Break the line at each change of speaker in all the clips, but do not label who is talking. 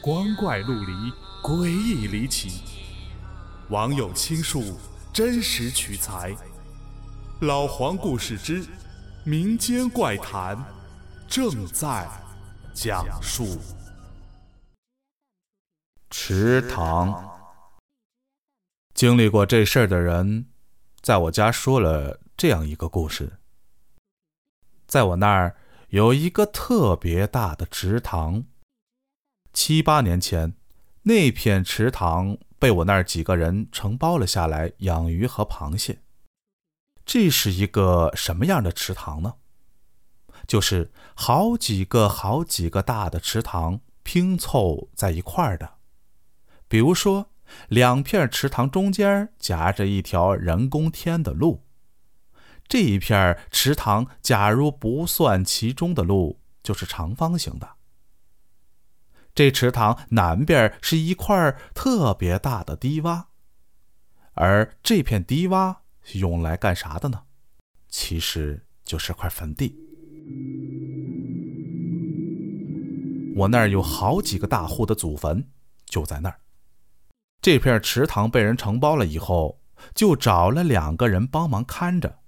光怪陆离，诡异离奇。网友倾述，真实取材。老黄故事之民间怪谈正在讲述。池塘。经历过这事儿的人，在我家说了这样一个故事。在我那儿有一个特别大的池塘。七八年前，那片池塘被我那儿几个人承包了下来，养鱼和螃蟹。这是一个什么样的池塘呢？就是好几个、好几个大的池塘拼凑在一块儿的。比如说。两片池塘中间夹着一条人工填的路，这一片池塘假如不算其中的路，就是长方形的。这池塘南边是一块特别大的低洼，而这片低洼用来干啥的呢？其实就是块坟地。我那儿有好几个大户的祖坟，就在那儿。这片池塘被人承包了以后，就找了两个人帮忙看着，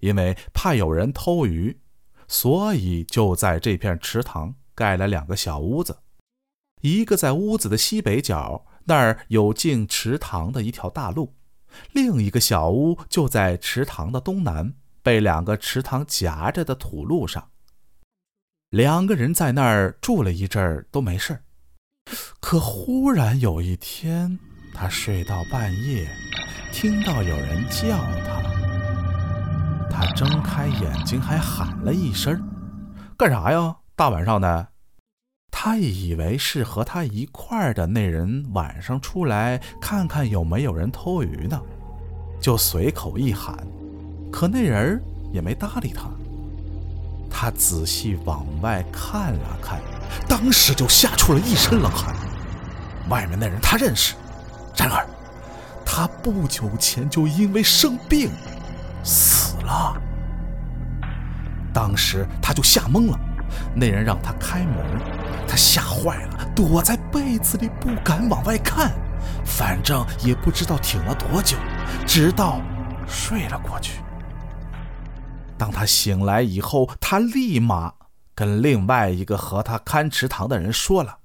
因为怕有人偷鱼，所以就在这片池塘盖了两个小屋子，一个在屋子的西北角，那儿有进池塘的一条大路；另一个小屋就在池塘的东南，被两个池塘夹着的土路上。两个人在那儿住了一阵儿都没事儿。可忽然有一天，他睡到半夜，听到有人叫他。他睁开眼睛，还喊了一声：“干啥呀？大晚上的！”他以为是和他一块的那人晚上出来看看有没有人偷鱼呢，就随口一喊。可那人也没搭理他。他仔细往外看了看。当时就吓出了一身冷汗。外面那人他认识，然而他不久前就因为生病死了。当时他就吓懵了，那人让他开门，他吓坏了，躲在被子里不敢往外看，反正也不知道挺了多久，直到睡了过去。当他醒来以后，他立马。跟另外一个和他看池塘的人说了。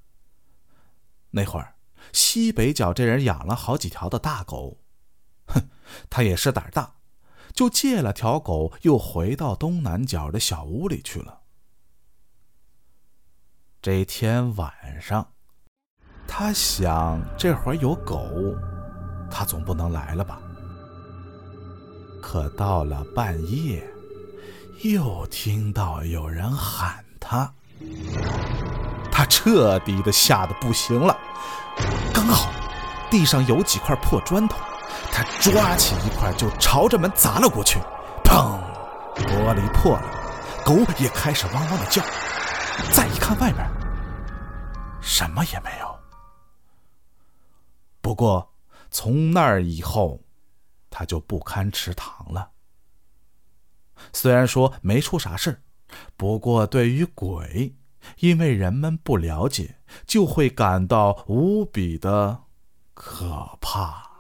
那会儿，西北角这人养了好几条的大狗，哼，他也是胆大，就借了条狗，又回到东南角的小屋里去了。这天晚上，他想，这会儿有狗，他总不能来了吧？可到了半夜，又听到有人喊。他，他彻底的吓得不行了。刚好地上有几块破砖头，他抓起一块就朝着门砸了过去。砰！玻璃破了，狗也开始汪汪的叫。再一看外面，什么也没有。不过从那儿以后，他就不堪池塘了。虽然说没出啥事。不过，对于鬼，因为人们不了解，就会感到无比的可怕。